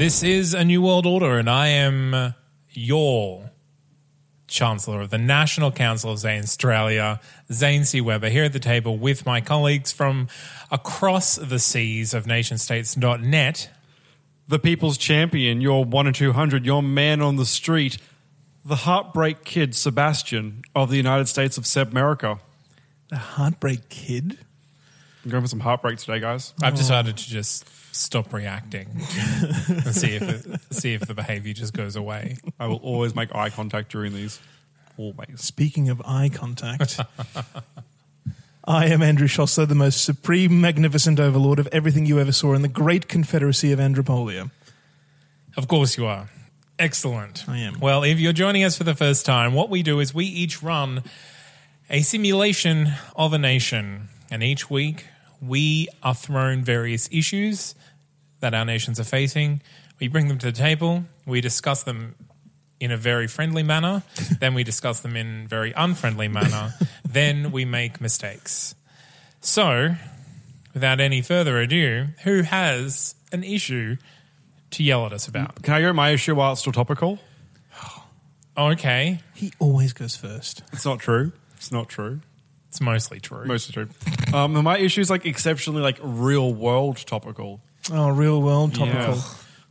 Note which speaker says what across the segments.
Speaker 1: This is a new world order, and I am your Chancellor of the National Council of Zanstralia, Zane C. Weber, here at the table with my colleagues from across the seas of nationstates.net.
Speaker 2: the people's champion, your 1 in 200, your man on the street, the heartbreak kid, Sebastian of the United States of Sebmerica.
Speaker 3: The Heartbreak Kid.
Speaker 2: I'm going for some heartbreak today, guys.
Speaker 1: I've decided to just stop reacting and see if it, see if the behavior just goes away.
Speaker 2: I will always make eye contact during these. Always.
Speaker 3: Speaking of eye contact, I am Andrew Szosler, the most supreme, magnificent overlord of everything you ever saw in the great confederacy of Andropolia.
Speaker 1: Of course you are. Excellent.
Speaker 3: I am.
Speaker 1: Well, if you're joining us for the first time, what we do is we each run a simulation of a nation. And each week we are thrown various issues that our nations are facing. We bring them to the table. We discuss them in a very friendly manner. then we discuss them in very unfriendly manner. then we make mistakes. So, without any further ado, who has an issue to yell at us about?
Speaker 2: Can I go my issue while it's still topical?
Speaker 1: Okay,
Speaker 3: He always goes first.
Speaker 2: It's not true. It's not true.
Speaker 1: it's mostly true.
Speaker 2: Mostly true. Um, my issue is like exceptionally like real world topical.
Speaker 3: Oh, real world topical.
Speaker 2: Yeah.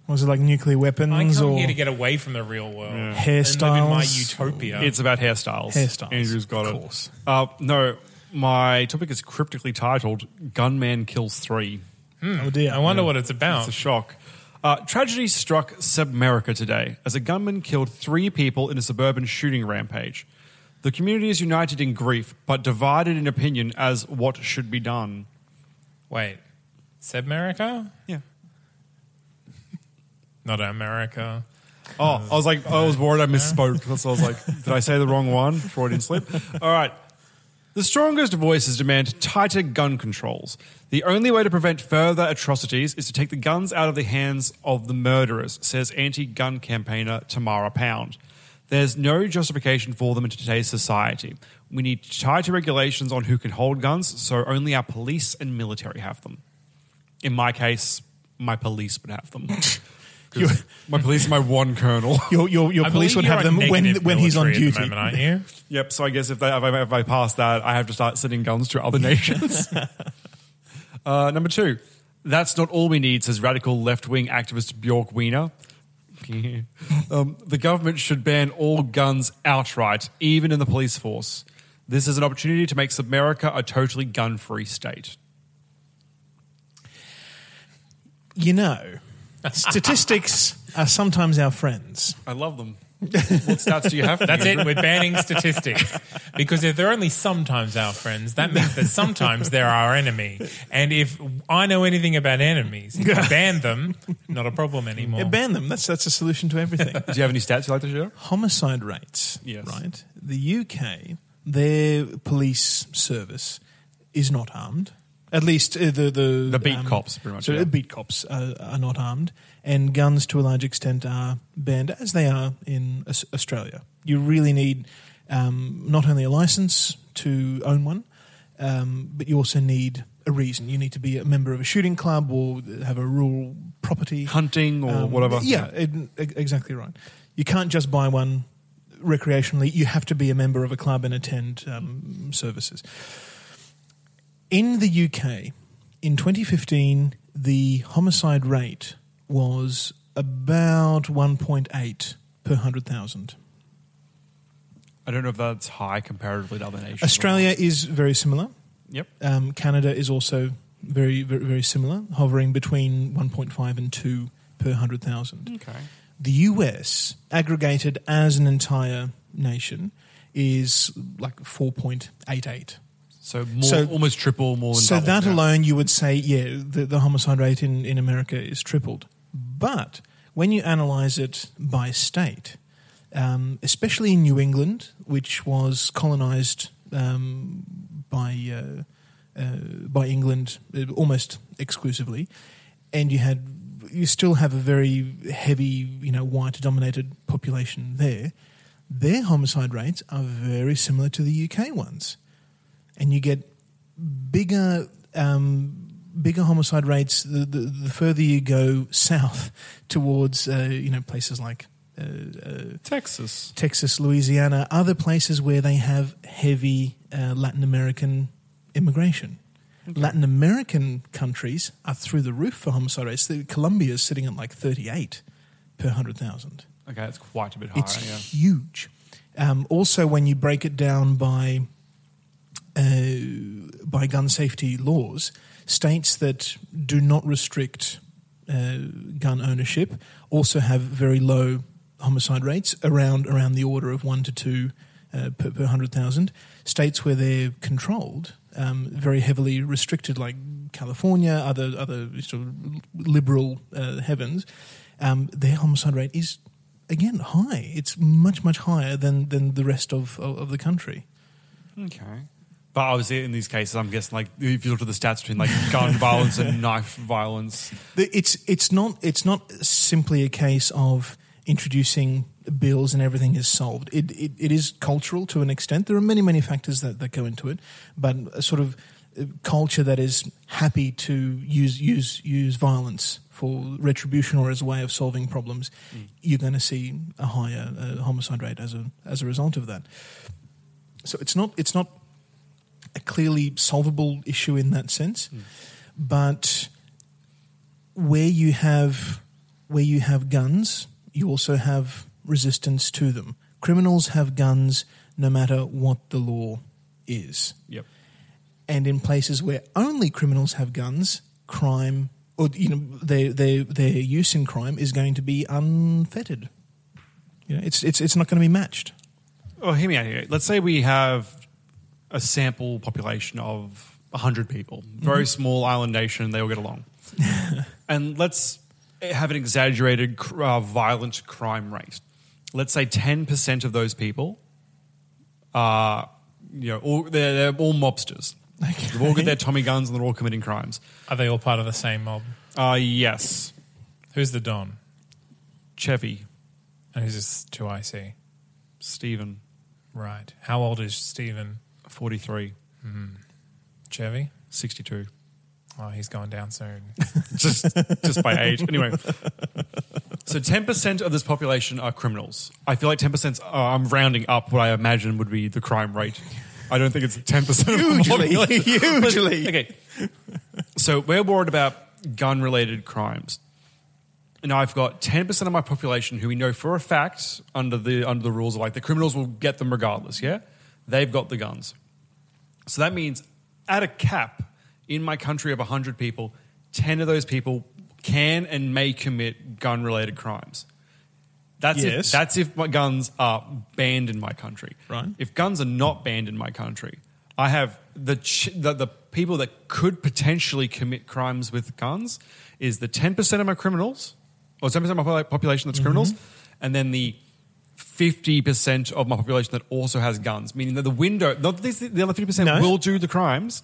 Speaker 3: Was it like nuclear
Speaker 1: I
Speaker 3: weapons
Speaker 1: come
Speaker 3: or
Speaker 1: here to get away from the real world and live in
Speaker 3: Hairstyles.
Speaker 1: my utopia.
Speaker 2: It's about hairstyles.
Speaker 3: Hairstyles,
Speaker 2: Andrew's got
Speaker 3: of
Speaker 2: it.
Speaker 3: course.
Speaker 2: Uh, no, my topic is cryptically titled "Gunman Kills Three.
Speaker 3: oh dear?
Speaker 1: I wonder what it's about.
Speaker 2: It's a shock. Uh, tragedy struck Sebmerica today as a gunman killed three people in a suburban shooting rampage. The community is united in grief, but divided in opinion as what should be done.
Speaker 1: Wait, Sebmerica?
Speaker 2: Yeah.
Speaker 1: Not America.
Speaker 2: Oh, I was like, I was worried I misspoke. So I was like, did I say the wrong one? Freudian slip. All right. The strongest voices demand tighter gun controls. The only way to prevent further atrocities is to take the guns out of the hands of the murderers, says anti gun campaigner Tamara Pound. There's no justification for them in today's society. We need tighter regulations on who can hold guns, so only our police and military have them. In my case, my police would have them. 'Cause my police are my one colonel.
Speaker 3: Your, your, your
Speaker 1: I
Speaker 3: police
Speaker 1: believe
Speaker 3: would have
Speaker 1: you're
Speaker 3: them when,
Speaker 1: negative
Speaker 3: when he's on
Speaker 1: military at
Speaker 3: duty.
Speaker 1: the moment, aren't you?
Speaker 2: Yep. So I guess if, they, if, I, if I pass that, I have to start sending guns to other nations. uh, number two, that's not all we need, says radical left wing activist Bjork Wiener. um, the government should ban all guns outright, even in the police force. This is an opportunity to make America a totally gun free state.
Speaker 3: You know, statistics are sometimes our friends.
Speaker 2: I love them. what stats do you have?
Speaker 1: That's it. We're banning statistics because if they're only sometimes our friends, that means that sometimes they're our enemy. And if I know anything about enemies, if you ban them, not a problem anymore.
Speaker 3: Yeah, ban them. That's that's a solution to everything.
Speaker 2: Do you have any stats you'd like to share?
Speaker 3: Homicide rates.
Speaker 2: Yes.
Speaker 3: Right. The UK, their police service is not armed. At least uh, the the
Speaker 2: The beat cops, pretty much,
Speaker 3: So
Speaker 2: yeah.
Speaker 3: the beat cops are, are not armed, and guns to a large extent are banned, as they are in Aus- Australia. You really need um, not only a license to own one, um, but you also need a reason. You need to be a member of a shooting club or have a rural property
Speaker 2: Hunting or
Speaker 3: um,
Speaker 2: whatever.
Speaker 3: Yeah, e- exactly right. You can't just buy one recreationally. You have to be a member of a club and attend um, services. In the UK, in 2015, the homicide rate was about 1.8 per 100,000.
Speaker 2: I don't know if that's high comparatively to other nations.
Speaker 3: Australia is very similar.
Speaker 2: Yep.
Speaker 3: Um, Canada is also very, very, very similar, hovering between 1.5 and 2 per 100,000.
Speaker 2: Okay.
Speaker 3: The US, aggregated as an entire nation, is like 4.88.
Speaker 2: So more,
Speaker 3: So-
Speaker 2: almost triple, more than
Speaker 3: So that alone, you would say, yeah, the, the homicide rate in, in America is tripled. But when you analyze it by state, um, especially in New England, which was colonized um, by uh, uh, by England uh, almost exclusively, and you had you still have a very heavy, you know, white dominated population there. Their homicide rates are very similar to the UK ones and you get bigger um, bigger homicide rates the, the, the further you go south towards uh, you know places like uh, uh,
Speaker 2: Texas.
Speaker 3: Texas, Louisiana, other places where they have heavy uh, Latin American immigration. Latin American countries are through the roof for homicide rates. Colombia is sitting at like 38 per 100,000.
Speaker 2: Okay, that's quite a bit higher.
Speaker 3: It's
Speaker 2: yeah.
Speaker 3: huge. Um, also, when you break it down by by gun safety laws, states that do not restrict uh, gun ownership also have very low homicide rates, around around the order of one to two uh, per, per hundred thousand. States where they're controlled, um, very heavily restricted, like California, other other sort of liberal uh, heavens, um, their homicide rate is again high. It's much much higher than than the rest of of, of the country.
Speaker 2: Okay. But obviously, in these cases, I'm guessing, like, if you look at the stats between like gun violence and knife violence,
Speaker 3: It's it's not it's not simply a case of introducing bills and everything is solved. It, it it is cultural to an extent. There are many many factors that, that go into it, but a sort of uh, culture that is happy to use use use violence for retribution or as a way of solving problems, you're going to see a higher uh, homicide rate as a as a result of that. So it's not it's not a clearly solvable issue in that sense, hmm. but where you have where you have guns, you also have resistance to them. Criminals have guns no matter what the law is.
Speaker 2: yep.
Speaker 3: And in places where only criminals have guns, crime or you know their their their use in crime is going to be unfettered. You know, it's it's it's not going to be matched.
Speaker 2: Well, hear me out here. Let's say we have a sample population of 100 people, very small island nation, they all get along. and let's have an exaggerated uh, violent crime rate. Let's say 10% of those people are, you know, all, they're, they're all mobsters. They've all got their Tommy guns and they're all committing crimes.
Speaker 1: Are they all part of the same mob?
Speaker 2: Uh, yes.
Speaker 1: Who's the Don?
Speaker 2: Chevy,
Speaker 1: And who's this 2IC?
Speaker 2: Stephen,
Speaker 1: Right. How old is Stephen
Speaker 2: 43,
Speaker 1: Chevy?
Speaker 2: 62.
Speaker 1: Oh, he's going down soon.
Speaker 2: just just by age. Anyway, so ten percent of this population are criminals. I feel like ten percent. Uh, I'm rounding up what I imagine would be the crime rate. I don't think it's ten percent.
Speaker 3: Hugely, hugely.
Speaker 2: okay. So we're worried about gun-related crimes. And I've got ten percent of my population who we know for a fact under the under the rules are like the criminals will get them regardless. Yeah, they've got the guns. So that means at a cap in my country of 100 people, 10 of those people can and may commit gun related crimes. That's,
Speaker 3: Yes.
Speaker 2: if, that's if my guns are banned in my country.
Speaker 3: Right.
Speaker 2: If guns are not banned in my country, I have the, ch- the, the people that could potentially commit crimes with guns is the 10% of my criminals, or 10% of my population that's criminals, mm-hmm. and then the 50% of my population that also has guns, meaning that the window, not these, the other 50%
Speaker 3: No.
Speaker 2: will do the crimes,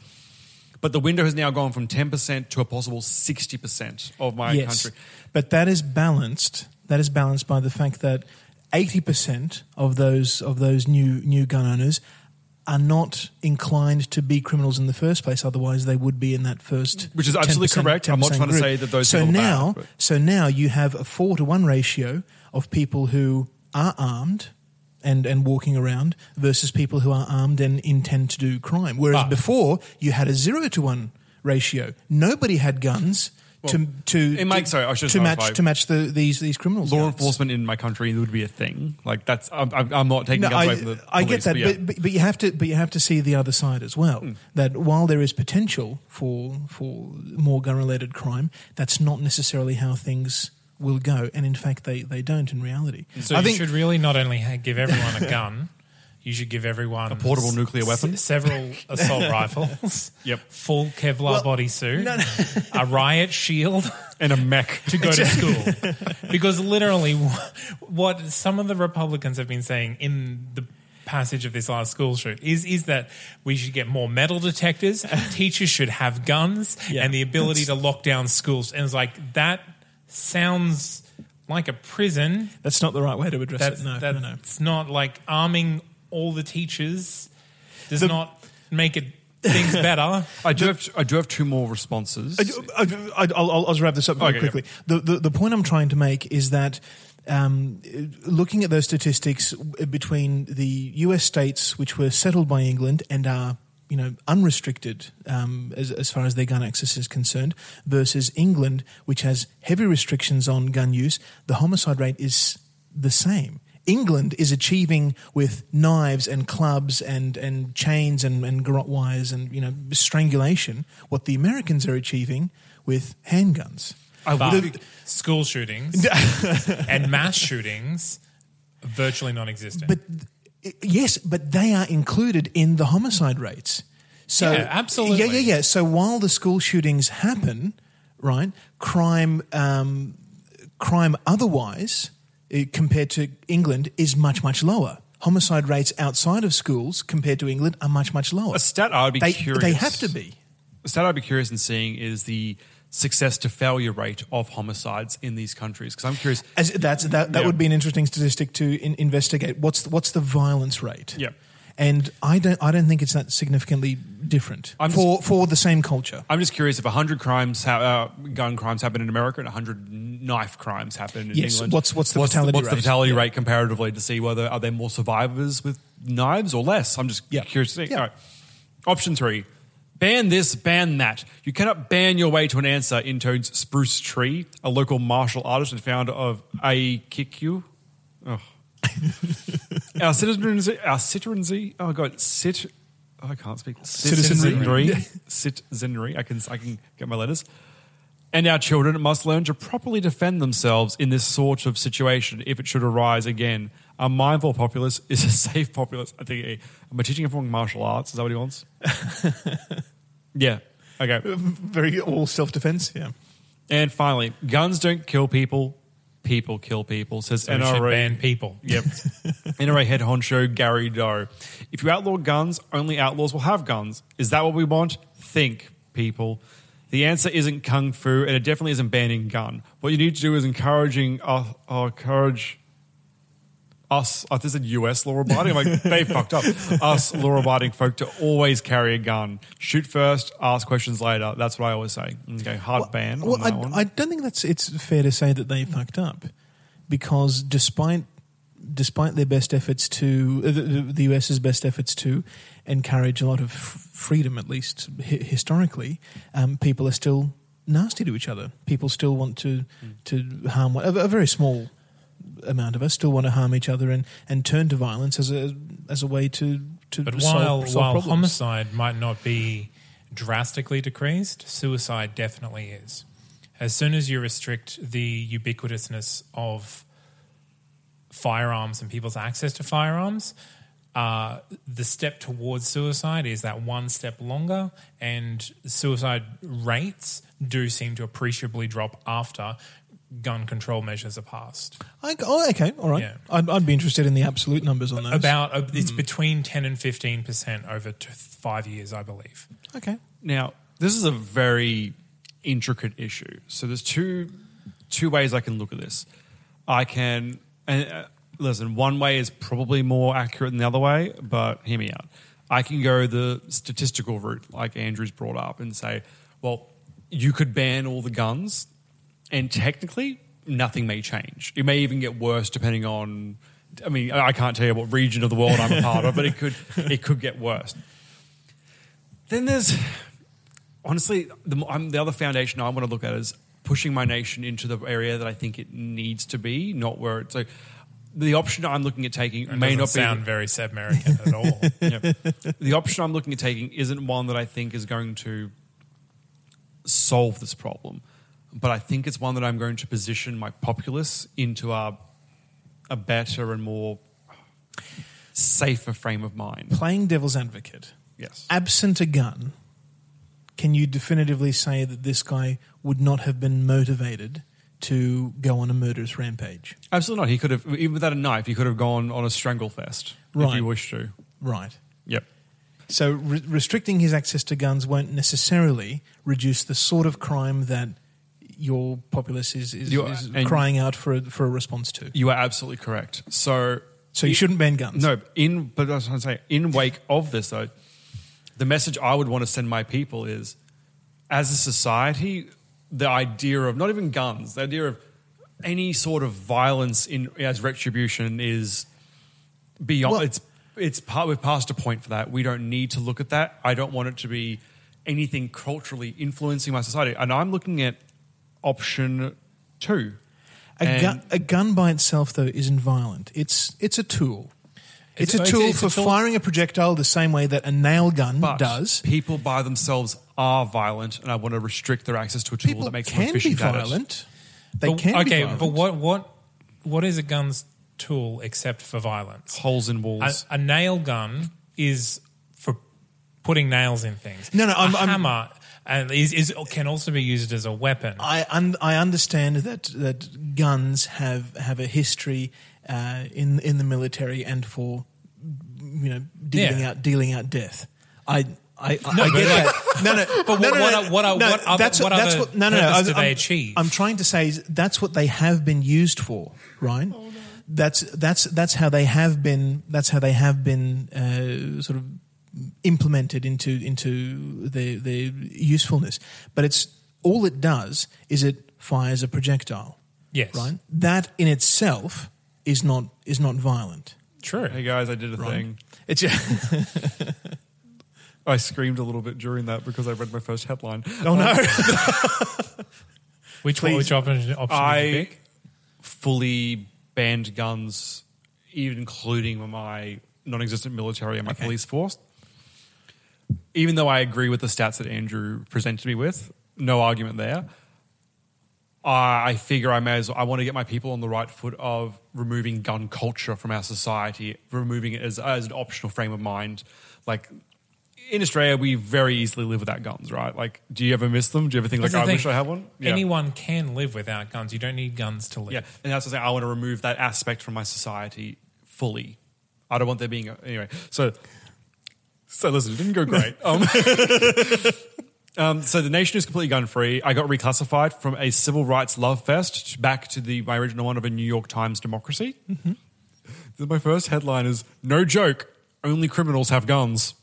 Speaker 2: but the window has now gone from 10% to a possible 60% of my
Speaker 3: yes,
Speaker 2: country.
Speaker 3: but that is balanced. That is balanced by the fact that eighty percent of those of those new new gun owners are not inclined to be criminals in the first place. Otherwise, they would be in that first.
Speaker 2: Which is absolutely
Speaker 3: 10%,
Speaker 2: correct. I'm not
Speaker 3: 10%
Speaker 2: trying to say that those
Speaker 3: So
Speaker 2: are bad,
Speaker 3: now, so now you have a four to one ratio of people who are armed. And, and walking around versus people who are armed and intend to do crime. Whereas
Speaker 1: Ah.
Speaker 3: before, you had a zero to one ratio. Nobody had guns to to
Speaker 2: it makes- sorry, I should
Speaker 3: to match to match the these these criminals.
Speaker 2: Law
Speaker 3: guns.
Speaker 2: enforcement in my country would be a thing. Like that's I'm, I'm not taking
Speaker 3: No,
Speaker 2: guns
Speaker 3: I,
Speaker 2: away from the
Speaker 3: I get that,
Speaker 2: but yeah.
Speaker 3: but, but, you have to, but you have to see the other side as well.
Speaker 2: Hmm.
Speaker 3: That while there is potential for for more gun-related crime, that's not necessarily how things will go, and in fact, they, they don't in reality.
Speaker 1: So
Speaker 3: I
Speaker 1: you
Speaker 3: think
Speaker 1: should really not only ha- give everyone a gun, you should give everyone
Speaker 2: A portable nuclear weapon?
Speaker 1: s- several assault rifles,
Speaker 2: Yep.
Speaker 1: full Kevlar
Speaker 3: Well,
Speaker 1: bodysuit, a riot shield
Speaker 2: and a mech.
Speaker 1: to go to school. because literally, what some of the Republicans have been saying in the passage of this last school shoot is is that we should get more metal detectors. teachers should have guns
Speaker 3: Yeah.
Speaker 1: and the ability to lock down schools. And it's like that sounds like a prison.
Speaker 3: that's not the right way to address
Speaker 1: That's,
Speaker 3: it. No,
Speaker 1: that's
Speaker 3: no, no.
Speaker 1: It's not like arming all the teachers does
Speaker 3: The-
Speaker 1: not make it things better.
Speaker 2: I do have I do have two more responses.
Speaker 3: I, I, I'll, I'll, I'll wrap this up very
Speaker 2: Okay,
Speaker 3: quickly. The, the the point I'm trying to make is that um, looking at those statistics between the U.S. states which were settled by England and are you know unrestricted um, as, as far as their gun access is concerned versus England which has heavy restrictions on gun use, the homicide rate is the same. England is achieving with knives and clubs and, and chains and, and garrote wires and you know strangulation what the Americans are achieving with handguns.
Speaker 1: I But
Speaker 3: The-
Speaker 1: school shootings and mass shootings virtually non-existent.
Speaker 3: but yes, but they are included in the homicide rates. So
Speaker 1: Yeah, absolutely.
Speaker 3: Yeah, yeah, yeah. So while the school shootings happen, right, crime, um, crime otherwise uh, compared to England is much much lower. Homicide rates outside of schools compared to England are much much lower.
Speaker 2: a stat I'd be
Speaker 3: they,
Speaker 2: curious.
Speaker 3: they have to be.
Speaker 2: A stat I'd be curious in seeing is the success to failure rate of homicides in these countries. Because I'm curious.
Speaker 3: As that's that, that
Speaker 2: Yeah.
Speaker 3: would be an interesting statistic to in, investigate. What's the, what's the violence rate?
Speaker 2: Yeah.
Speaker 3: and I don't I don't think it's that significantly different
Speaker 2: I'm
Speaker 3: for for the same culture.
Speaker 2: I'm just curious if 100 crimes, ha- uh, gun crimes happen in America and 100 knife crimes happen in
Speaker 3: Yes,
Speaker 2: England.
Speaker 3: what's- what's the what's fatality
Speaker 2: what's the
Speaker 3: rate?
Speaker 2: fatality
Speaker 3: Yeah.
Speaker 2: rate comparatively to see whether are there more survivors with knives or less? I'm just
Speaker 3: Yeah.
Speaker 2: curious to see.
Speaker 3: Yeah.
Speaker 2: All right. Option three. Ban this, ban that. You cannot ban your way to an answer, intones Spruce Tree, a local martial artist and founder of Aikikyu. Oh. our citizenry, our citizenry, oh god, cit, oh, I can't speak.
Speaker 3: Citizenry.
Speaker 2: Citizenry. I can, I can get my letters. And our children must learn to properly defend themselves in this sort of situation if it should arise again. A mindful populace is a safe populace. I think. eh, Am I teaching everyone martial arts? Is that what he wants? yeah. Okay.
Speaker 3: Very all self defense. Yeah.
Speaker 2: And finally, guns don't kill people. People kill people. Says
Speaker 1: so we should
Speaker 2: NRA.
Speaker 1: ban people.
Speaker 2: Yep. NRA head honcho Gary Doe. If you outlaw guns, only outlaws will have guns. Is that what we want? Think, people. The answer isn't kung fu, and it definitely isn't banning gun. What you need to do is encouraging uh, uh, encourage us. I said U.S. law abiding. I'm like they fucked up. Us law abiding folk to always carry a gun. Shoot first, ask questions later. That's what I always say. Okay, hard ban on
Speaker 3: Well, I. I don't think that's it's fair to say that they fucked up because despite despite their best efforts to uh, the, the US's best efforts to encourage a lot of freedom, at least hi- historically, um, people are still nasty to each other. People still want to to harm a, a very small amount of us still want to harm each other and, and turn to violence as a as a way to to
Speaker 1: But
Speaker 3: solve,
Speaker 1: while
Speaker 3: solve
Speaker 1: while
Speaker 3: problems.
Speaker 1: homicide might not be drastically decreased, suicide definitely is. As soon as you restrict the ubiquitousness of firearms and people's access to firearms, uh, the step towards suicide is that one step longer, and suicide rates do seem to appreciably drop after gun control measures are passed.
Speaker 3: I, oh, okay, all right.
Speaker 1: Yeah.
Speaker 3: I'd, I'd be interested in the absolute numbers on those.
Speaker 1: About uh, it's between ten and fifteen percent over t- five years, I believe.
Speaker 3: okay.
Speaker 2: Now, this is a very intricate issue. So there's two two ways I can look at this. I can and uh, listen. One way is probably more accurate than the other way, but hear me out. I can go the statistical route, like Andrew's brought up, and say, well, you could ban all the guns, and technically nothing may change. It may even get worse depending on. I mean, I can't tell you what region of the world I'm a part of, but it could it could get worse. Then there's honestly the, I'm, the other foundation I want to look at is pushing my nation into the area that I think it needs to be, not where it's like the option I'm looking at taking
Speaker 1: It
Speaker 2: may not be
Speaker 1: sound very South American at all.
Speaker 2: the option I'm looking at taking isn't one that I think is going to solve this problem, but I think it's one that I'm going to position my populace into a a better and more safer frame of mind.
Speaker 3: Playing devil's advocate,
Speaker 2: Yes.
Speaker 3: absent a gun, can you definitively say that this guy would not have been motivated to go on a murderous rampage?
Speaker 2: Absolutely not. He could have, even without a knife, he could have gone on a strangle fest if he wished to.
Speaker 3: Right.
Speaker 2: Yep.
Speaker 3: So re- restricting his access to guns won't necessarily reduce the sort of crime that your populace is, is,
Speaker 2: You-
Speaker 3: is crying out for a, for a response to.
Speaker 2: You are absolutely correct. So,
Speaker 3: So you shouldn't ban guns.
Speaker 2: No, in but I was trying to say, in wake of this though, the message I would want to send my people is, as a society, the idea of not even guns, the idea of any sort of violence in as retribution is beyond.
Speaker 3: Well-
Speaker 2: it's it's part. We've passed a point for that. We don't need to look at that. I don't want it to be anything culturally influencing my society. And I'm looking at option two.
Speaker 3: A,
Speaker 2: And-
Speaker 3: gun, a gun by itself, though, isn't violent. It's it's a tool. It's,
Speaker 1: It's-
Speaker 3: a tool
Speaker 1: it's- it's
Speaker 3: for
Speaker 1: a tool-
Speaker 3: firing a projectile the same way that a nail gun
Speaker 2: But
Speaker 3: does.
Speaker 2: people by themselves are violent, and I want to restrict their access to a tool
Speaker 3: People
Speaker 2: that makes them
Speaker 3: can be
Speaker 2: efficient at
Speaker 3: violent. They
Speaker 1: But-
Speaker 3: can be
Speaker 1: okay, but what what what is a gun's tool except for violence?
Speaker 2: Holes in walls.
Speaker 1: a nail gun is for putting nails in things.
Speaker 3: No, no,
Speaker 1: a
Speaker 3: I'm- I'm-
Speaker 1: hammer and is, is can also be used as a weapon.
Speaker 3: I un- I understand that that guns have have a history uh, in in the military and for you know dealing
Speaker 1: Yeah.
Speaker 3: out dealing out death. I. I, I,
Speaker 1: No,
Speaker 3: I get
Speaker 1: like-
Speaker 3: that. No, no.
Speaker 1: But
Speaker 3: no,
Speaker 1: what-
Speaker 3: no,
Speaker 1: what
Speaker 3: no,
Speaker 1: are- what are-
Speaker 3: no,
Speaker 1: what other-
Speaker 3: that's
Speaker 1: what
Speaker 3: that's
Speaker 1: other
Speaker 3: what, no, no, no.
Speaker 1: purpose
Speaker 3: I-
Speaker 1: do they achieve?
Speaker 3: I'm trying to say is that's what they have been used for, right? That's that's that's how they have been. That's how they have been uh, sort of implemented into into their their usefulness. But it's all it does is it fires a projectile
Speaker 1: yes,
Speaker 3: right? That in itself is not is not violent.
Speaker 1: True.
Speaker 2: hey guys, I did a
Speaker 3: Right.
Speaker 2: thing.
Speaker 3: It's
Speaker 2: I screamed a little bit during that because I read my first headline.
Speaker 3: oh no, um,
Speaker 1: Which one, which option, option did you
Speaker 2: I
Speaker 1: pick?
Speaker 2: fully banned guns, even including my non-existent military and my
Speaker 3: Okay.
Speaker 2: police force. Even though I agree with the stats that Andrew presented me with, no argument there. I figure I may as well, I want to get my people on the right foot of removing gun culture from our society, removing it as, as an optional frame of mind. Like in Australia, we very easily live without guns, right? Like, do you ever miss them? Do you ever think like, I
Speaker 1: thing.
Speaker 2: wish I had one? Yeah.
Speaker 1: Anyone can live without guns. You don't need guns to live.
Speaker 2: Yeah, and that's what I'm saying. I want to remove that aspect from my society fully. I don't want there being a, anyway. So, so listen, it didn't go great. Um, um, so the nation is completely gun free. I got reclassified from a civil rights love fest back to the my original one of a New York Times democracy. Mm-hmm. My first headline is "No joke, only criminals have guns."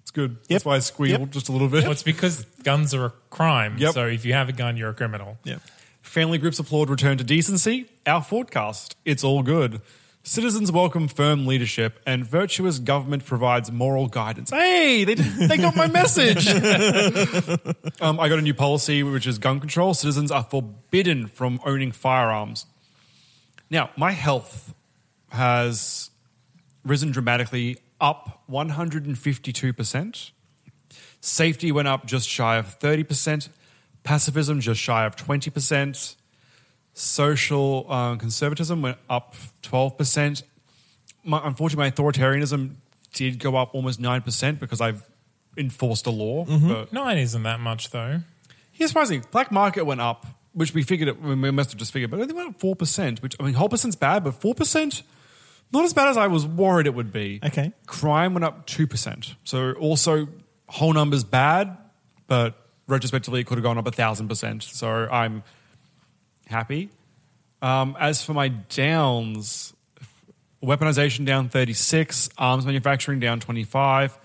Speaker 2: It's good. That's why I squealed
Speaker 3: Yep.
Speaker 2: just a little bit.
Speaker 1: Well, it's because guns are a crime.
Speaker 2: Yep.
Speaker 1: So if you have a gun, you're a criminal.
Speaker 3: yeah.
Speaker 2: Family groups applaud return to decency. Our forecast. It's all good. Citizens welcome firm leadership, and virtuous government provides moral guidance. Hey, they, they got my message. um, I got a new policy, which is gun control. Citizens are forbidden from owning firearms. Now, my health has risen dramatically, up 152%. Safety went up just shy of 30%. Pacifism just shy of 20%. Social uh, conservatism went up 12%. My, unfortunately, my authoritarianism did go up almost 9% because I've enforced a law. But
Speaker 1: Nine isn't that much, though.
Speaker 2: here's surprising. Black market went up, which we figured it, we must have just figured, but it only went up 4%, which, I mean, whole percent's bad, but 4%? Not as bad as I was worried it would be.
Speaker 3: Okay.
Speaker 2: Crime went up 2%. So also, whole numbers bad, but retrospectively, it could have gone up a 1,000%. So I'm happy. Um, as for my downs, weaponization down 36, arms manufacturing down 25,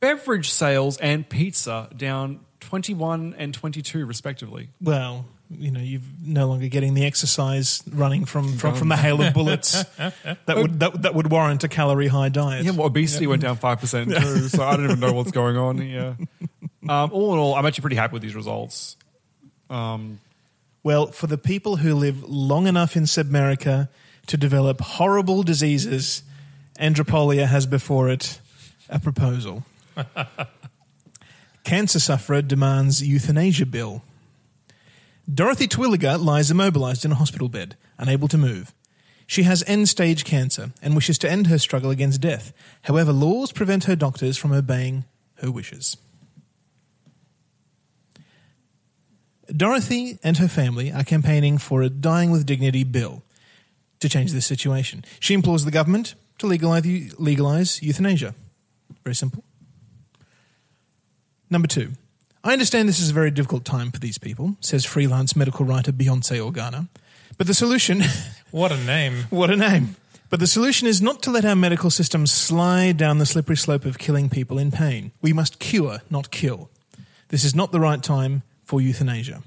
Speaker 2: beverage sales and pizza down 21 and 22, respectively.
Speaker 3: Well, you know, you're no longer getting the exercise running from from, from the hail of bullets that would that, that would warrant a calorie high diet.
Speaker 2: Yeah, well, obesity went down 5% too, so I don't even know what's going on here. Um, all in all, I'm actually pretty happy with these results. Um,
Speaker 3: Well, for the people who live long enough in Sebmerica to develop horrible diseases, Andropolia has before it a proposal. Cancer sufferer demands euthanasia bill. Dorothy Twilliger lies immobilized in a hospital bed, unable to move. She has end stage cancer and wishes to end her struggle against death. However, laws prevent her doctors from obeying her wishes. Dorothy and her family are campaigning for a Dying with Dignity bill to change this situation. She implores the government to legalize, legalize euthanasia. Very simple. Number two. I understand this is a very difficult time for these people, says freelance medical writer Beyonce Organa. But the solution,
Speaker 1: What a name.
Speaker 3: what a name. But the solution is not to let our medical system slide down the slippery slope of killing people in pain. We must cure, not kill. This is not the right time for euthanasia.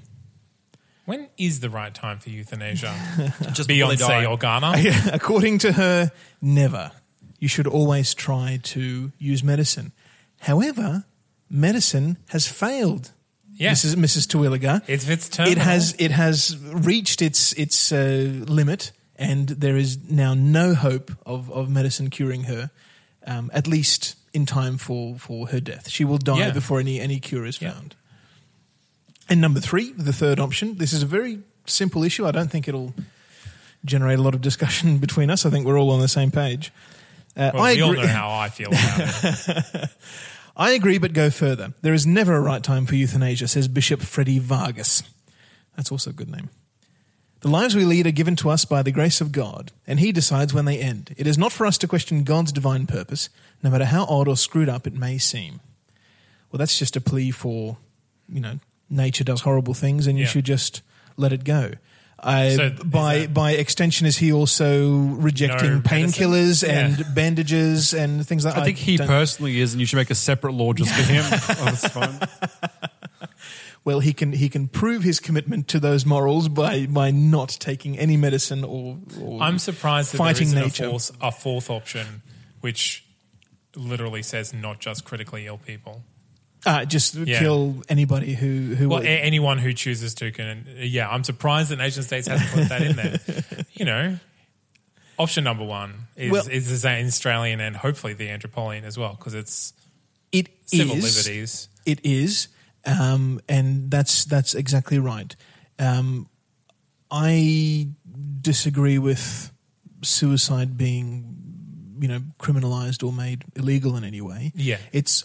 Speaker 1: When is the right time for euthanasia?
Speaker 2: just before they die.
Speaker 1: Beyonce Organa.
Speaker 3: According to her, never. You should always try to use medicine. However, medicine has failed.
Speaker 1: Yeah.
Speaker 3: Mrs. Mrs. Terwilliger.
Speaker 1: It's its terminal.
Speaker 3: It has it has reached its its uh, limit, and there is now no hope of, of medicine curing her, um, at least in time for, for her death. She will die
Speaker 1: Yeah.
Speaker 3: before any any cure is
Speaker 1: Yeah.
Speaker 3: found. And number three, the third option. This is a very simple issue. I don't think it'll generate a lot of discussion between us. I think we're all on the same page. Uh,
Speaker 1: Well,
Speaker 3: I
Speaker 1: we all
Speaker 3: agree-
Speaker 1: know how I feel about it.
Speaker 3: I agree, but go further. There is never a right time for euthanasia, says Bishop Freddie Vargas. That's also a good name. The lives we lead are given to us by the grace of God, and He decides when they end. It is not for us to question God's divine purpose, no matter how odd or screwed up it may seem. Well, that's just a plea for, you know, nature does horrible things, and you
Speaker 1: Yeah.
Speaker 3: should just let it go. I,
Speaker 1: So
Speaker 3: by
Speaker 1: that-
Speaker 3: by extension, is he also rejecting
Speaker 1: No
Speaker 3: painkillers
Speaker 1: medicine?
Speaker 3: and
Speaker 1: Yeah.
Speaker 3: bandages and things like that?
Speaker 2: I think he
Speaker 3: don't-
Speaker 2: personally is, and you should make a separate law just for him. oh, fine.
Speaker 3: well, he can he can prove his commitment to those morals by by not taking any medicine or. or
Speaker 1: I'm surprised that
Speaker 3: fighting
Speaker 1: there
Speaker 3: nature.
Speaker 1: isn't a fourth, a fourth option, which literally says not just critically ill people.
Speaker 3: Uh, just
Speaker 1: Yeah.
Speaker 3: kill anybody who who.
Speaker 1: Well, anyone who chooses to can. Yeah, I'm surprised that nation states hasn't put that in there. You know, option number one is
Speaker 3: Well-
Speaker 1: is the Australian and hopefully the Andropolian as well because it's
Speaker 3: it
Speaker 1: civil
Speaker 3: is-
Speaker 1: liberties.
Speaker 3: It is, um, and that's that's exactly right. Um, I disagree with suicide being, you know, criminalized or made illegal in any way.
Speaker 1: Yeah.
Speaker 3: it's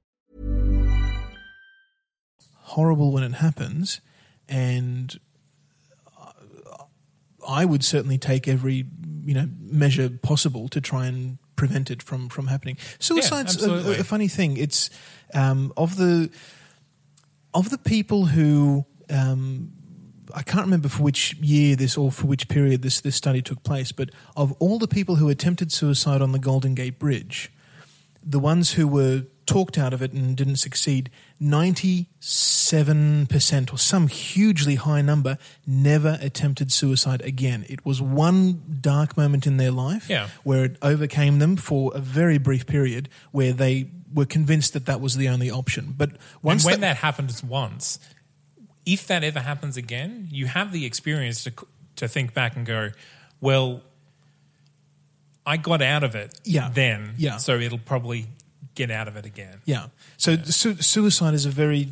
Speaker 3: Horrible when it happens, and I would certainly take every you know measure possible to try and prevent it from from happening. Suicide's a, a funny thing. It's um, of the of the people who. Um, I can't remember for which year this or for which period this, this study took place, but of all the people who attempted suicide on the Golden Gate Bridge, the ones who were talked out of it and didn't succeed, 97% or some hugely high number never attempted suicide again. It was one dark moment in their life
Speaker 1: Yeah.
Speaker 3: where it overcame them for a very brief period where they were convinced that that was the only option. But once
Speaker 1: and when
Speaker 3: that-
Speaker 1: that happens once, if that ever happens again, you have the experience to to think back and go, well, I got out of it
Speaker 3: Yeah.
Speaker 1: then,
Speaker 3: Yeah.
Speaker 1: so it'll probably get out of it again.
Speaker 3: Yeah. So Su- suicide is a very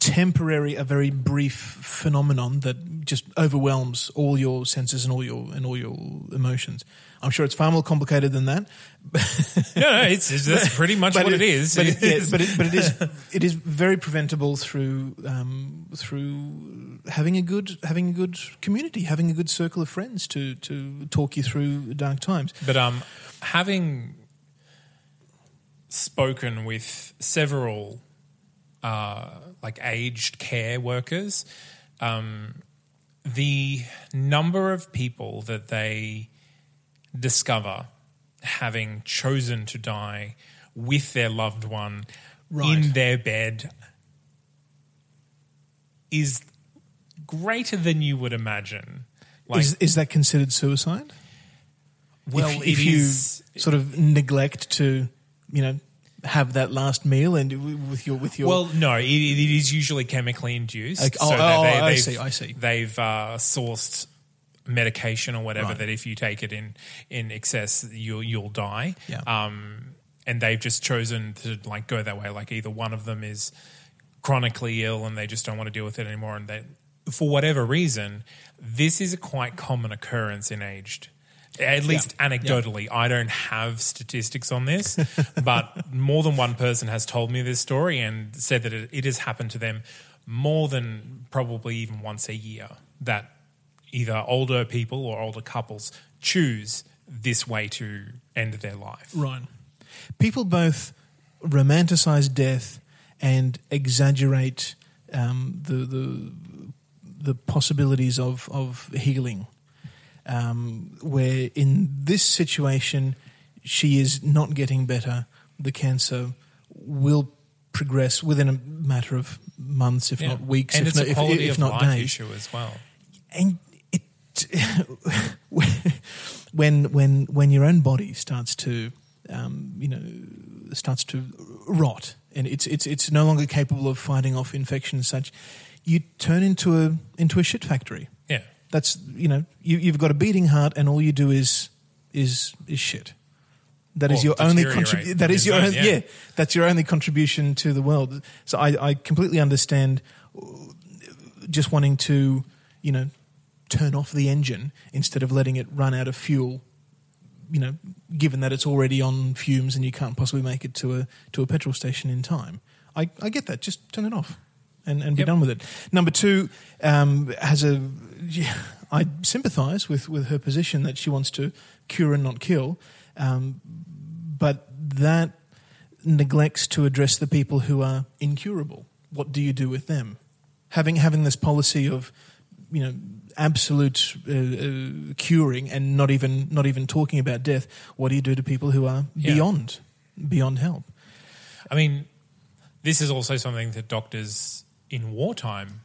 Speaker 3: temporary, a very brief phenomenon that just overwhelms all your senses and all your and all your emotions. I'm sure it's far more complicated than that.
Speaker 1: No, no, it's, it's that's pretty much what it is.
Speaker 3: But it, yeah, but, it, but it is it is very preventable through um, through having a good having a good community, having a good circle of friends to to talk you through dark times.
Speaker 1: But um, having spoken with several uh, like aged care workers, um, the number of people that they discover having chosen to die with their loved one
Speaker 3: Right.
Speaker 1: in their bed is greater than you would imagine. Like,
Speaker 3: is, is that considered suicide?
Speaker 1: well,
Speaker 3: if, if you
Speaker 1: is-
Speaker 3: sort of neglect to, you know, have that last meal and with your with your
Speaker 1: Well, no, it, it is usually chemically induced.
Speaker 3: Okay. Oh, oh, I
Speaker 1: they've-
Speaker 3: see, I see.
Speaker 1: They've uh, sourced medication or whatever
Speaker 3: Right.
Speaker 1: that if you take it in in excess, you'll you'll die.
Speaker 3: Yeah.
Speaker 1: Um, and they've just chosen to like go that way. Like either one of them is chronically ill and they just don't want to deal with it anymore, and they, for whatever reason, this is a quite common occurrence in aged. At least anecdotally, I don't have statistics on this, but more than one person has told me this story and said that it, it has happened to them more than probably even once a year. That either older people or older couples choose this way to end their life.
Speaker 3: Right. People both romanticize death and exaggerate um, the, the the possibilities of of healing. Um, where in this situation, she is not getting better. The cancer will progress within a matter of months, if
Speaker 1: Yeah.
Speaker 3: not weeks,
Speaker 1: and
Speaker 3: if
Speaker 1: it's
Speaker 3: not,
Speaker 1: a
Speaker 3: if,
Speaker 1: quality
Speaker 3: if
Speaker 1: of
Speaker 3: not
Speaker 1: life
Speaker 3: days
Speaker 1: issue as well.
Speaker 3: and it when when when your own body starts to um, you know starts to rot and it's it's it's no longer capable of fighting off infection and such you turn into a into a shit factory. That's you know you, you've got a beating heart and all you do is is is shit that is
Speaker 1: Or
Speaker 3: your only contribution. That is your own,
Speaker 1: own,
Speaker 3: yeah.
Speaker 1: yeah.
Speaker 3: That's your only contribution to the world. So I, I completely understand uh, just wanting to, you know, turn off the engine instead of letting it run out of fuel. You know, given that it's already on fumes and you can't possibly make it to a to a petrol station in time. I, I get that. Just turn it off and, and be
Speaker 1: Yep.
Speaker 3: done with it. Number two um, has a. Yeah, I sympathise with with her position that she wants to cure and not kill, um, but that neglects to address the people who are incurable. What do you do with them? Having having this policy of, you know, absolute uh, uh, curing and not even not even talking about death. What do you do to people who are
Speaker 1: Yeah.
Speaker 3: beyond beyond help?
Speaker 1: I mean, this is also something that doctors in wartime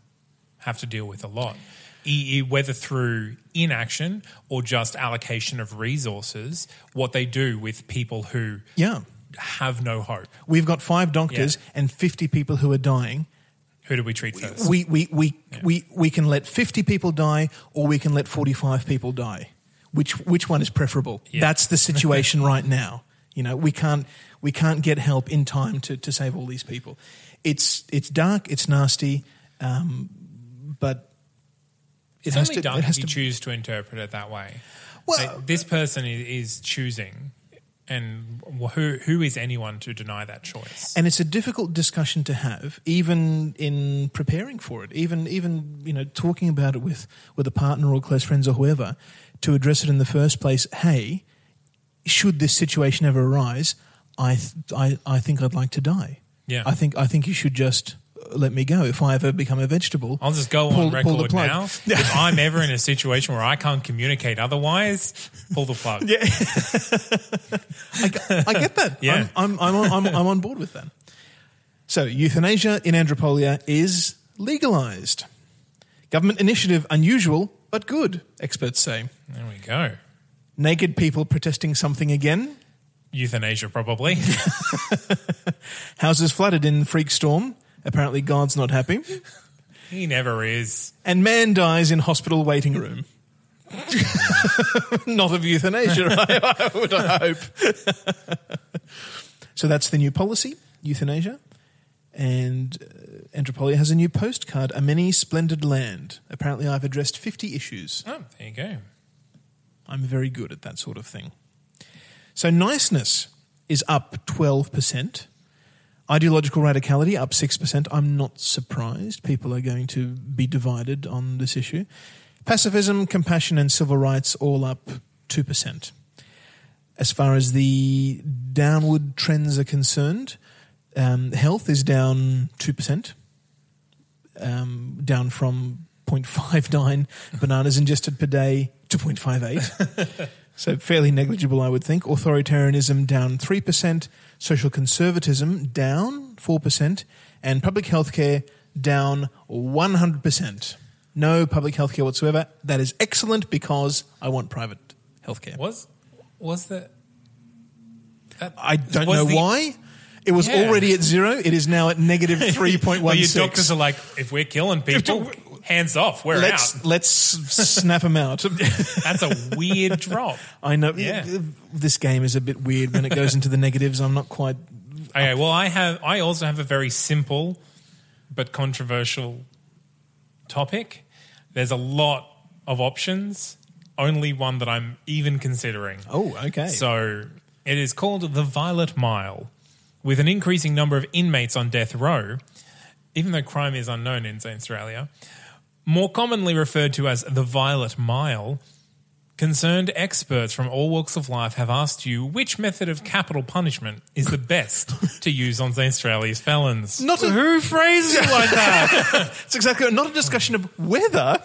Speaker 1: have to deal with a lot. Whether through inaction or just allocation of resources, what they do with people who
Speaker 3: Yeah,
Speaker 1: have no hope.
Speaker 3: we've got five doctors
Speaker 1: Yeah.
Speaker 3: and fifty people who are dying.
Speaker 1: Who do we treat first?
Speaker 3: We we we, we we can let fifty people die, or we can let forty five people die. Which which one is preferable?
Speaker 1: Yeah.
Speaker 3: That's the situation right now. You know, we can't we can't get help in time to, to save all these people. It's it's dark, it's nasty, um, but it
Speaker 1: it's
Speaker 3: has
Speaker 1: only
Speaker 3: to.
Speaker 1: dark
Speaker 3: it has
Speaker 1: if you
Speaker 3: to
Speaker 1: choose to interpret it that way.
Speaker 3: Well-
Speaker 1: Like, this person is, is choosing, and who who is anyone to deny that choice?
Speaker 3: and it's a difficult discussion to have, even in preparing for it, even even you know talking about it with with a partner or close friends or whoever, to address it in the first place. Hey, should this situation ever arise, I th- I I think I'd like to die.
Speaker 1: Yeah.
Speaker 3: I think I think you should just uh, let me go. If I ever become a vegetable,
Speaker 1: I'll just go
Speaker 3: pull-
Speaker 1: on record now. if I'm ever in a situation where I can't communicate otherwise, pull the plug.
Speaker 3: Yeah. I, get- I get that.
Speaker 1: Yeah.
Speaker 3: I'm, I'm, I'm, on, I'm, I'm on board with that. So, euthanasia in Andropolia is legalized. Government initiative unusual, but good, experts say.
Speaker 1: There we go.
Speaker 3: Naked people protesting something again.
Speaker 1: Euthanasia, probably.
Speaker 3: Houses flooded in freak storm. Apparently, God's not happy.
Speaker 1: he never is.
Speaker 3: And man dies in hospital waiting room. not of euthanasia, I, I would hope. so that's the new policy, euthanasia. And uh, has a new postcard, A Many Splendid Land. Apparently, I've addressed 50 issues.
Speaker 1: Oh, there you go.
Speaker 3: I'm very good at that sort of thing. So, niceness is up 12%. Ideological radicality up 6%. I'm not surprised. People are going to be divided on this issue. Pacifism, compassion, and civil rights all up 2%. As far as the downward trends are concerned, Um, health is down 2%, um, down from 0.59 bananas ingested per day to 0.58. so fairly negligible, I would think. Authoritarianism down 3%, social conservatism down 4%, and public healthcare down 100%. No public healthcare whatsoever. That is excellent because I want private healthcare.
Speaker 1: Was was the that-
Speaker 3: I don't know
Speaker 1: the-
Speaker 3: why. It was
Speaker 1: Yeah.
Speaker 3: already at zero. It is now at negative three point
Speaker 1: Well, your doctors are like, if we're killing people, hands off, we're
Speaker 3: Let's
Speaker 1: out.
Speaker 3: let's snap them out.
Speaker 1: That's a weird drop.
Speaker 3: I know
Speaker 1: Yeah.
Speaker 3: this game is a bit weird when it goes into the negatives. I'm not quite.
Speaker 1: Okay, well, I have. I also have a very simple but controversial topic. There's a lot of options. Only one that I'm even considering.
Speaker 3: Oh, okay.
Speaker 1: So it is called the Violet Mile, with an increasing number of inmates on death row, even though crime is unknown in Australia. More commonly referred to as the Violet Mile, concerned experts from all walks of life have asked you which method of capital punishment is the best to use on Australia's felons.
Speaker 3: not a,
Speaker 2: Who phrases it like that?
Speaker 3: it's exactly not a discussion of whether,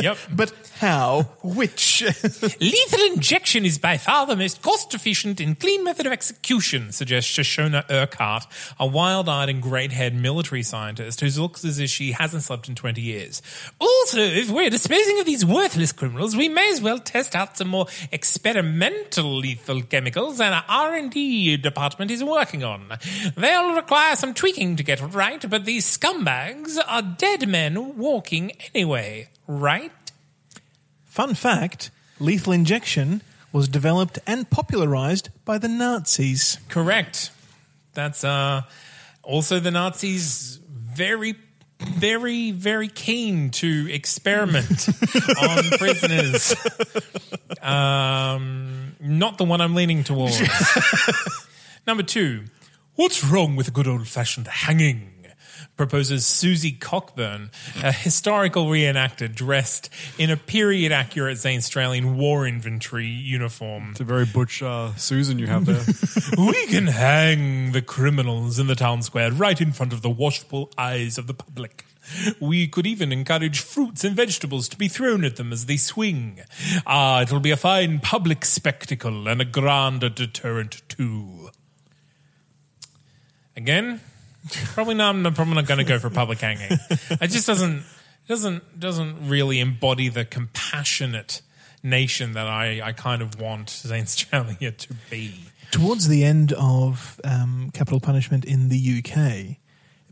Speaker 1: Yep.
Speaker 3: but how, which.
Speaker 1: Lethal injection is by far the most cost efficient and clean method of execution, suggests Shoshona Urquhart, a wild eyed and great head military scientist who looks as if she hasn't slept in 20 years. Also, if we're disposing of these worthless criminals, we may as well test out some more experimental lethal chemicals our R&D department is working on. They'll require some tweaking to get it right, but these scumbags are dead men walking anyway, right?
Speaker 3: Fun fact lethal injection was developed and popularized by the Nazis.
Speaker 1: Correct. That's uh, also the Nazis very, very, very keen to experiment on prisoners. Um, not the one I'm leaning towards. Number two, what's wrong with a good old fashioned hanging? Proposes Susie Cockburn, a historical reenactor dressed in a period accurate Australian war inventory uniform.
Speaker 2: It's a very butch uh, Susan you have there.
Speaker 1: We can hang the criminals in the town square right in front of the watchful eyes of the public. We could even encourage fruits and vegetables to be thrown at them as they swing. Ah, it'll be a fine public spectacle and a grander deterrent too. Again, probably not. I'm probably not going to go for public hanging. It just doesn't doesn't doesn't really embody the compassionate nation that I, I kind of want Australia to be.
Speaker 3: Towards the end of um, capital punishment in the UK,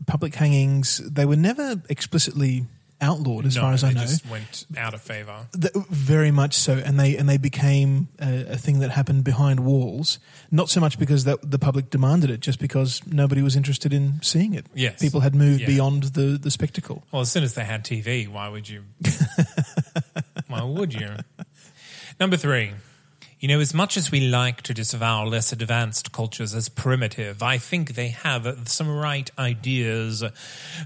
Speaker 3: public hangings, they were never explicitly outlawed, as
Speaker 1: no,
Speaker 3: far as I know.
Speaker 1: just went out of favor.
Speaker 3: Th- very much so, and they and they became a, a thing that happened behind walls. Not so much because that the public demanded it, just because nobody was interested in seeing it.
Speaker 1: Yes.
Speaker 3: people had moved
Speaker 1: Yeah.
Speaker 3: beyond the the spectacle.
Speaker 1: Well, as soon as they had TV, why would you? why would you? Number three. You know, as much as we like to disavow less advanced cultures as primitive, I think they have some right ideas.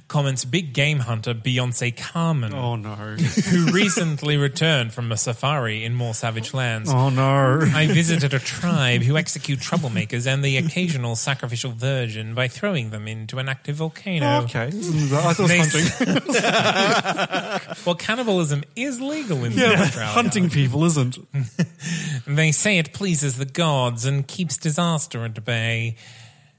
Speaker 1: Comments big game hunter Beyonce Carmen,
Speaker 2: oh no.
Speaker 1: who recently returned from a safari in more savage lands.
Speaker 2: Oh no.
Speaker 1: I visited a tribe who execute troublemakers and the occasional sacrificial virgin by throwing them into an active volcano.
Speaker 2: Oh, okay. Mm, I thought it was hunting.
Speaker 1: Well, cannibalism is legal in
Speaker 2: Yeah,
Speaker 1: Australia.
Speaker 2: hunting people isn't.
Speaker 1: They say it pleases the gods and keeps disaster at bay.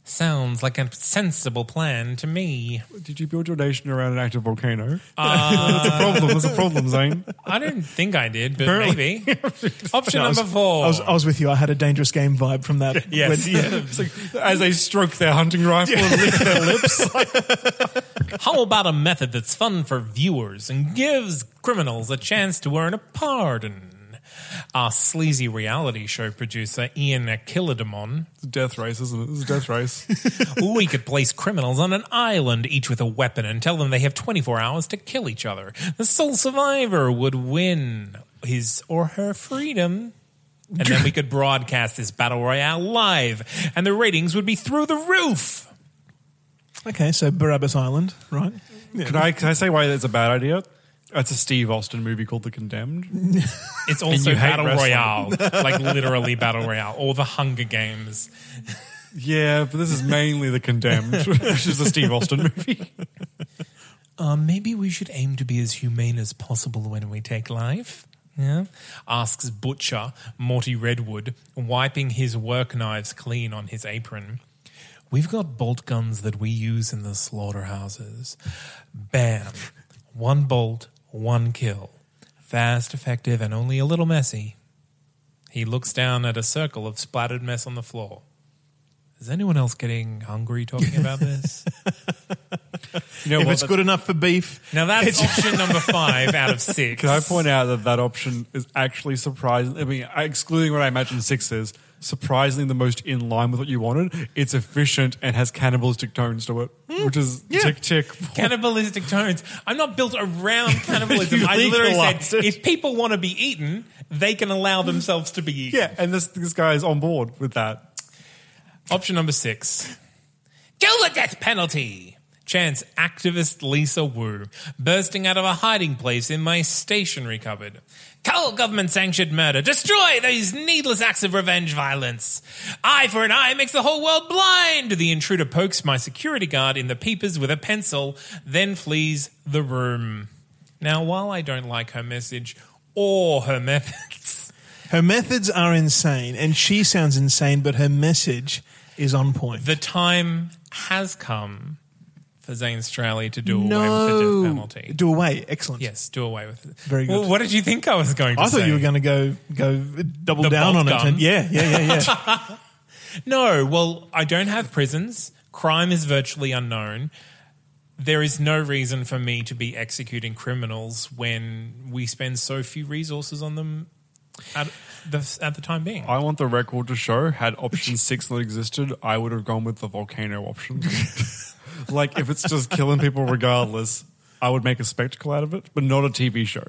Speaker 1: Sounds like a sensible plan to me.
Speaker 2: Did you build your nation around an active volcano? Uh, that's a problem. That's a problem, Zane.
Speaker 1: I don't think I did, but
Speaker 2: Apparently.
Speaker 1: maybe. Option
Speaker 3: I was,
Speaker 1: number four.
Speaker 3: I was, I was with you. I had a dangerous game vibe from that.
Speaker 1: Yes.
Speaker 3: When-
Speaker 2: It's like as they stroke their hunting rifle and lick their lips.
Speaker 1: How about a method that's fun for viewers and gives criminals a chance to earn a pardon? Our sleazy reality show producer Ian Achilledemon
Speaker 2: It's a death race, isn't it? It's a death race.
Speaker 1: we could place criminals on an island, each with a weapon, and tell them they have 24 hours to kill each other. The sole survivor would win his or her freedom. And then we could broadcast this battle royale live, and the ratings would be through the roof.
Speaker 3: Okay, so Barabbas Island, right?
Speaker 2: Can I can I say why that's a bad idea? It's a Steve Austin movie called The Condemned.
Speaker 1: It's also
Speaker 2: hate
Speaker 1: battle
Speaker 2: wrestling.
Speaker 1: royale, like literally battle royale, or the Hunger Games.
Speaker 2: Yeah, but this is mainly The Condemned, which is a Steve Austin movie.
Speaker 1: Um, maybe we should aim to be as humane as possible when we take life. Yeah? Asks Butcher, Morty Redwood, wiping his work knives clean on his apron. We've got bolt guns that we use in the slaughterhouses. Bam. One bolt, one kill. Fast, effective, and only a little messy. He looks down at a circle of splattered mess on the floor. Is anyone else getting hungry talking about this?
Speaker 2: You know
Speaker 3: if
Speaker 2: what?
Speaker 3: it's good enough for beef,
Speaker 1: now that's option number five out of six.
Speaker 2: Can I point out that that option is actually surprising? I mean, excluding what I imagine six is, surprisingly the most in line with what you wanted. It's efficient and has cannibalistic tones to it, hmm. which is tick tick.
Speaker 1: cannibalistic tones. I'm not built around cannibalism. I literally said
Speaker 2: it.
Speaker 1: if people want to be eaten, they can allow themselves to be eaten.
Speaker 2: Yeah, and this this guy is on board with that.
Speaker 1: Option number six. Kill the death penalty. Chants activist Lisa Wu, bursting out of a hiding place in my stationery cupboard. Cull government sanctioned murder. Destroy these needless acts of revenge violence. Eye for an eye makes the whole world blind. The intruder pokes my security guard in the peepers with a pencil, then flees the room. Now, while I don't like her message or her methods,
Speaker 3: her methods are insane, and she sounds insane, but her message is on point.
Speaker 1: the time has come for Zanstralia to do away with the death penalty.
Speaker 3: do away. Excellent.
Speaker 1: yes, do away with it.
Speaker 3: Very
Speaker 1: Well,
Speaker 3: good.
Speaker 1: what did you think I was going to do?
Speaker 3: I thought
Speaker 1: say?
Speaker 3: you were going to go go double
Speaker 1: The
Speaker 3: down
Speaker 1: bolt
Speaker 3: on
Speaker 1: gun?
Speaker 3: it. And, yeah, yeah, yeah, yeah.
Speaker 1: No, well, I don't have prisons. Crime is virtually unknown. There is no reason for me to be executing criminals when we spend so few resources on them at the, at the time being.
Speaker 2: I want the record to show had option six not existed, I would have gone with the volcano option. like if it's just killing people regardless, I would make a spectacle out of it, but not a TV show.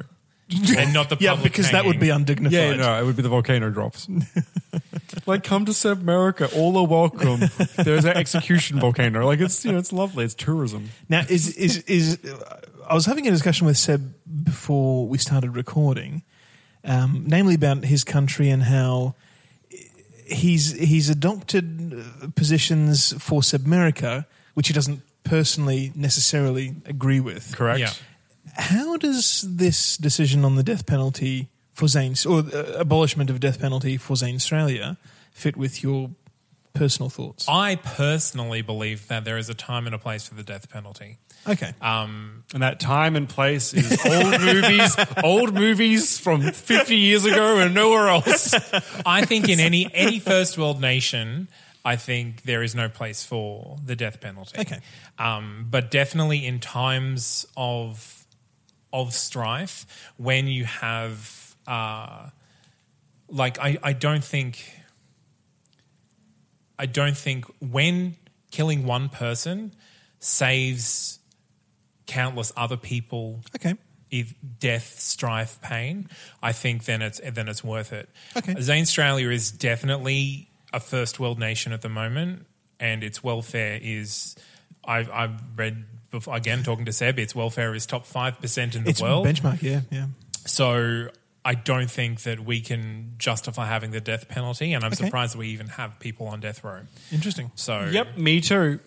Speaker 1: and not the
Speaker 3: yeah,
Speaker 1: public
Speaker 3: because that would be undignified.
Speaker 2: Yeah, no, it would be the volcano drops. like, come to South America, all are welcome. There's an execution volcano. Like, it's you know, it's lovely. It's tourism.
Speaker 3: Now, is is is I was having a discussion with Seb before we started recording, um, namely about his country and how he's he's adopted uh, positions for Sebmerica, which he doesn't personally necessarily agree with.
Speaker 2: Correct.
Speaker 1: Yeah.
Speaker 3: How does this decision on the death penalty for Zane or uh, abolishment of death penalty for Zanstralia fit with your personal thoughts?
Speaker 1: I personally believe that there is a time and a place for the death penalty.
Speaker 3: Okay.
Speaker 1: Um,
Speaker 2: And that time and place is old movies, old movies from 50 years ago and nowhere else.
Speaker 1: I think in any any first world nation, I think there is no place for the death penalty.
Speaker 3: Okay.
Speaker 1: um, but definitely in times of of strife, when you have uh, like I, I don't think I don't think when killing one person saves countless other people
Speaker 3: okay.
Speaker 1: if death, strife, pain, I think then it's then it's worth it.
Speaker 3: Okay.
Speaker 1: Zanstralia is definitely a first world nation at the moment, and its welfare is. I've, I've read before, again talking to Seb. Its welfare is top five percent in the
Speaker 3: It's
Speaker 1: world.
Speaker 3: benchmark. Yeah, yeah.
Speaker 1: so I don't think that we can justify having the death penalty, and I'm
Speaker 3: Okay.
Speaker 1: surprised that we even have people on death row.
Speaker 3: Interesting.
Speaker 1: So
Speaker 2: Yep, me too.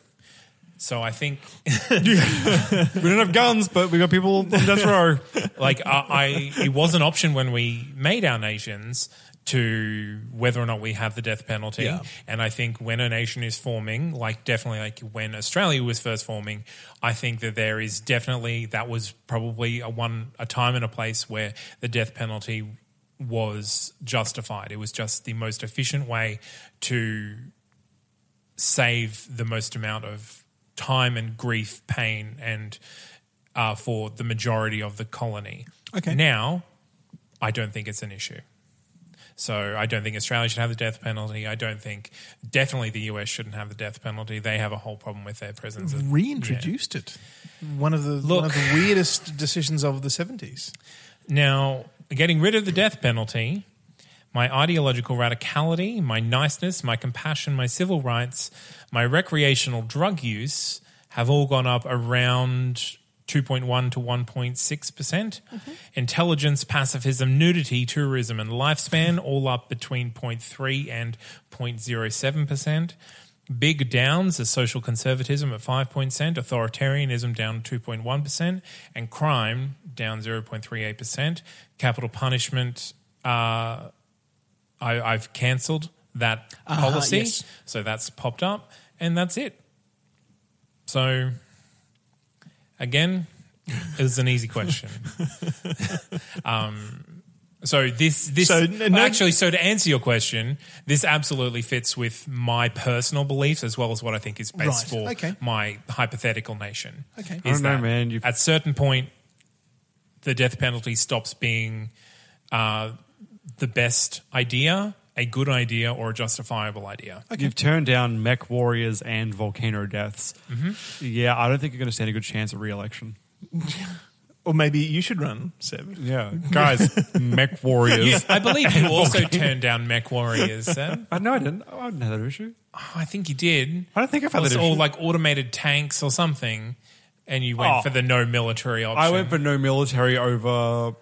Speaker 1: So I think
Speaker 2: We don't have guns, but we got people on death row.
Speaker 1: like I, I it was an option when we made our nations to whether or not we have the death penalty
Speaker 3: Yeah.
Speaker 1: and i think when a nation is forming like definitely like when australia was first forming i think that there is definitely that was probably a one a time and a place where the death penalty was justified it was just the most efficient way to save the most amount of time and grief, pain, and uh, for the majority of the colony.
Speaker 3: Okay.
Speaker 1: Now, I don't think it's an issue. So I don't think Australia should have the death penalty. I don't think definitely the US shouldn't have the death penalty. They have a whole problem with their prisons.
Speaker 3: Reintroduced it. One of the
Speaker 1: Look.
Speaker 3: one of the weirdest decisions of the seventies.
Speaker 1: Now, getting rid of the death penalty, my ideological radicality, my niceness, my compassion, my civil rights, my recreational drug use have all gone up around 2.1 to 1.6%. percent Intelligence, pacifism, nudity, tourism, and lifespan all up between 0.3 and 0.07%. Big downs are social conservatism at 5%, authoritarianism down 2.1%, and crime down 0.38%. Capital punishment, uh, I, I've cancelled that
Speaker 3: Ah,
Speaker 1: policy.
Speaker 3: yes.
Speaker 1: So that's popped up, and that's it. So, again, it was an easy question. um, so this this
Speaker 3: So, n- no-
Speaker 1: actually so to answer your question, this absolutely fits with my personal beliefs as well as what I think is best
Speaker 3: Right.
Speaker 1: for
Speaker 3: Okay.
Speaker 1: my hypothetical nation.
Speaker 3: Okay.
Speaker 2: I don't know, man. You've-
Speaker 1: At certain point, the death penalty stops being uh, the best idea, a good idea, or a justifiable idea.
Speaker 2: You've turned down mech warriors and volcano deaths. Mm-hmm. Yeah, I don't think you're going to stand a good chance at re-election.
Speaker 3: Or maybe you should run, Seb.
Speaker 2: Yeah, guys, mech warriors.
Speaker 1: You- I believe you also turned down Mech Warriors. Sam.
Speaker 2: I no, I didn't. I didn't have that issue.
Speaker 1: Oh, I think you did.
Speaker 2: I don't think I've had
Speaker 1: It was
Speaker 2: that
Speaker 1: all
Speaker 2: issue.
Speaker 1: like automated tanks or something, and you went
Speaker 2: Oh.
Speaker 1: for the no military option.
Speaker 2: I went for no military over.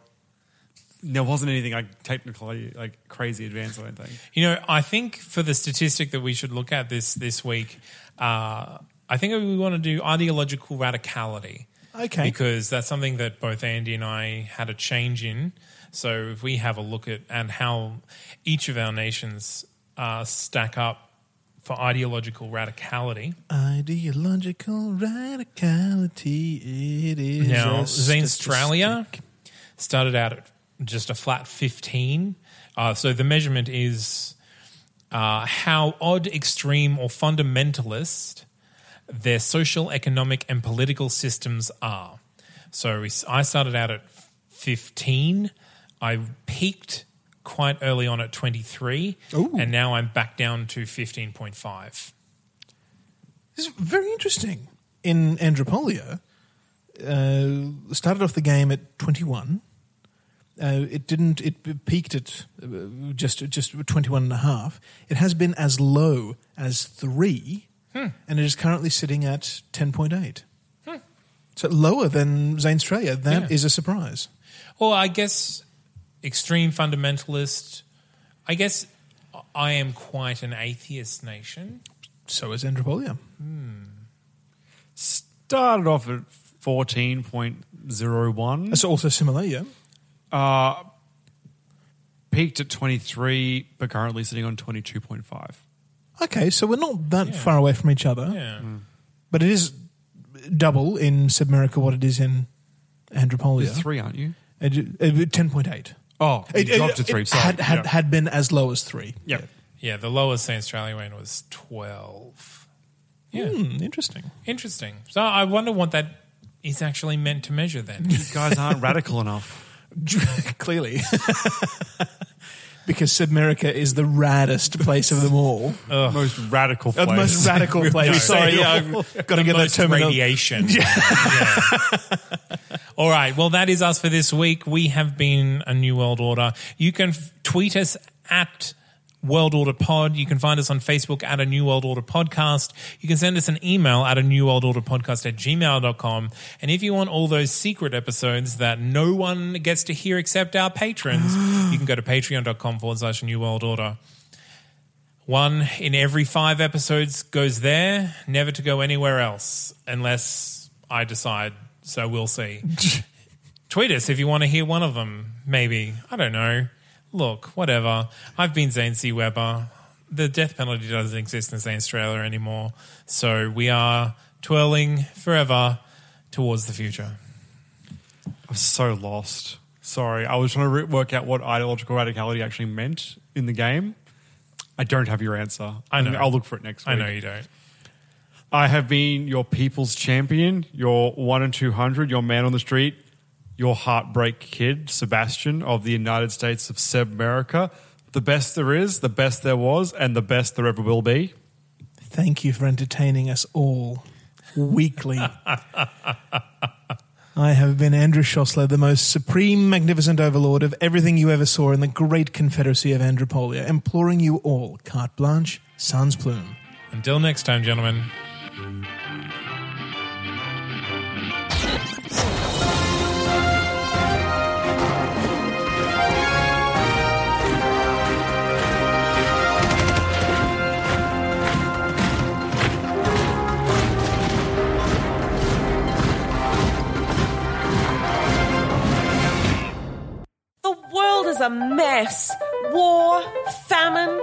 Speaker 2: There wasn't anything like technically like crazy advanced or anything.
Speaker 1: You know, I think for the statistic that we should look at this this week, uh, I think we want to do ideological radicality.
Speaker 3: Okay.
Speaker 1: Because that's something that both Andy and I had a change in. So if we have a look at and how each of our nations uh, stack up for ideological radicality.
Speaker 3: Ideological radicality. It is.
Speaker 1: Now, Australia started out at just a flat 15. Uh, so the measurement is uh, how odd, extreme, or fundamentalist their social, economic, and political systems are. So we, I started out at 15. I peaked quite early on at 23.
Speaker 3: Ooh.
Speaker 1: And now I'm back down to 15.5.
Speaker 3: This is very interesting. In Andropolia, uh, started off the game at 21. Uh, it didn't. It peaked at uh, just just 21 and a half. It has been as low as three, and it is currently sitting at 10.8. So lower than Zanstralia. That is
Speaker 1: Yeah.
Speaker 3: a surprise.
Speaker 1: Well, I guess extreme fundamentalist. I guess I am quite an atheist nation.
Speaker 3: So is Andropolia.
Speaker 2: Started off at fourteen point zero one.
Speaker 3: That's also similar, yeah.
Speaker 2: Uh, peaked at twenty three, but currently sitting on twenty two point five.
Speaker 3: Okay, so we're not that far away from each other.
Speaker 1: Yeah.
Speaker 3: But it is double in Sebmerica what it is in Andropolia.
Speaker 2: You're three, aren't you?
Speaker 3: It- it- 10.8.
Speaker 2: Oh, you
Speaker 3: It,
Speaker 2: dropped to three.
Speaker 3: it
Speaker 2: Sorry.
Speaker 3: had, had,
Speaker 2: Yeah.
Speaker 3: had been as low as three.
Speaker 2: Yeah.
Speaker 1: Yeah, the lowest Zanstralia went was 12. Yeah.
Speaker 3: Hmm, interesting.
Speaker 1: Interesting. So I wonder what that is actually meant to measure then.
Speaker 2: You guys aren't radical enough.
Speaker 3: Clearly. because Sebmerica is the raddest place of them all.
Speaker 2: Most radical
Speaker 3: Uh,
Speaker 2: place.
Speaker 3: the most radical place. Sorry, yeah, I've got to get that
Speaker 1: most
Speaker 3: terminal.
Speaker 1: radiation. Yeah. All right. Well, that is us for this week. We have been a New World Order. You can f- tweet us at World Order Pod. You can find us on Facebook at a New World Order Podcast. You can send us an email at a New World Order Podcast at gmail.com. And if you want all those secret episodes that no one gets to hear except our patrons, you can go to patreon.com forward slash New World Order. One in every five episodes goes there, never to go anywhere else, unless I decide. So we'll see. Tweet us if you want to hear one of them, maybe. I don't know. Look, whatever. I've been Zane C. Weber. The death penalty doesn't exist in Zanstralia anymore. So we are twirling forever towards the future.
Speaker 2: I'm so lost. Sorry, I was trying to re- work out what ideological radicality actually meant in the game. I don't have your answer.
Speaker 1: I know.
Speaker 2: I'll look for it next week.
Speaker 1: I know you don't.
Speaker 2: I have been your people's champion, your one and two hundred, your man on the street, your heartbreak kid, Sebastian of the United States of Sebmerica. The best there is, the best there was, and the best there ever will be.
Speaker 3: Thank you for entertaining us all weekly. I have been Andrew Szosler, the most supreme, magnificent overlord of everything you ever saw in the great confederacy of Andropolia, imploring you all, carte blanche, sans plume.
Speaker 1: Until next time, gentlemen.
Speaker 4: War, famine,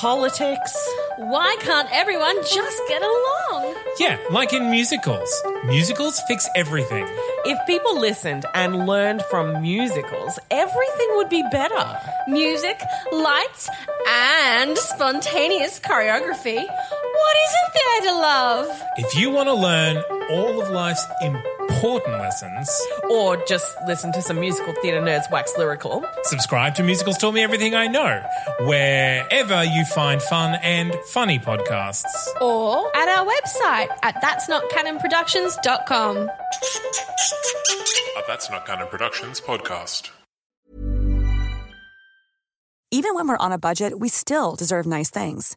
Speaker 4: politics.
Speaker 5: Why can't everyone just get along?
Speaker 1: Yeah, like in musicals. Musicals fix everything.
Speaker 4: If people listened and learned from musicals, everything would be better.
Speaker 5: Music, lights, and spontaneous choreography. What isn't there to love?
Speaker 1: If you want to learn all of life's important lessons,
Speaker 4: Or just listen to some musical theatre nerds wax lyrical.
Speaker 1: subscribe to Musicals Taught Me Everything I Know, wherever you find fun and funny podcasts.
Speaker 5: Or at our website at that'snotcanonproductions.com.
Speaker 6: A That's Not Canon Productions podcast.
Speaker 7: Even when we're on a budget, we still deserve nice things.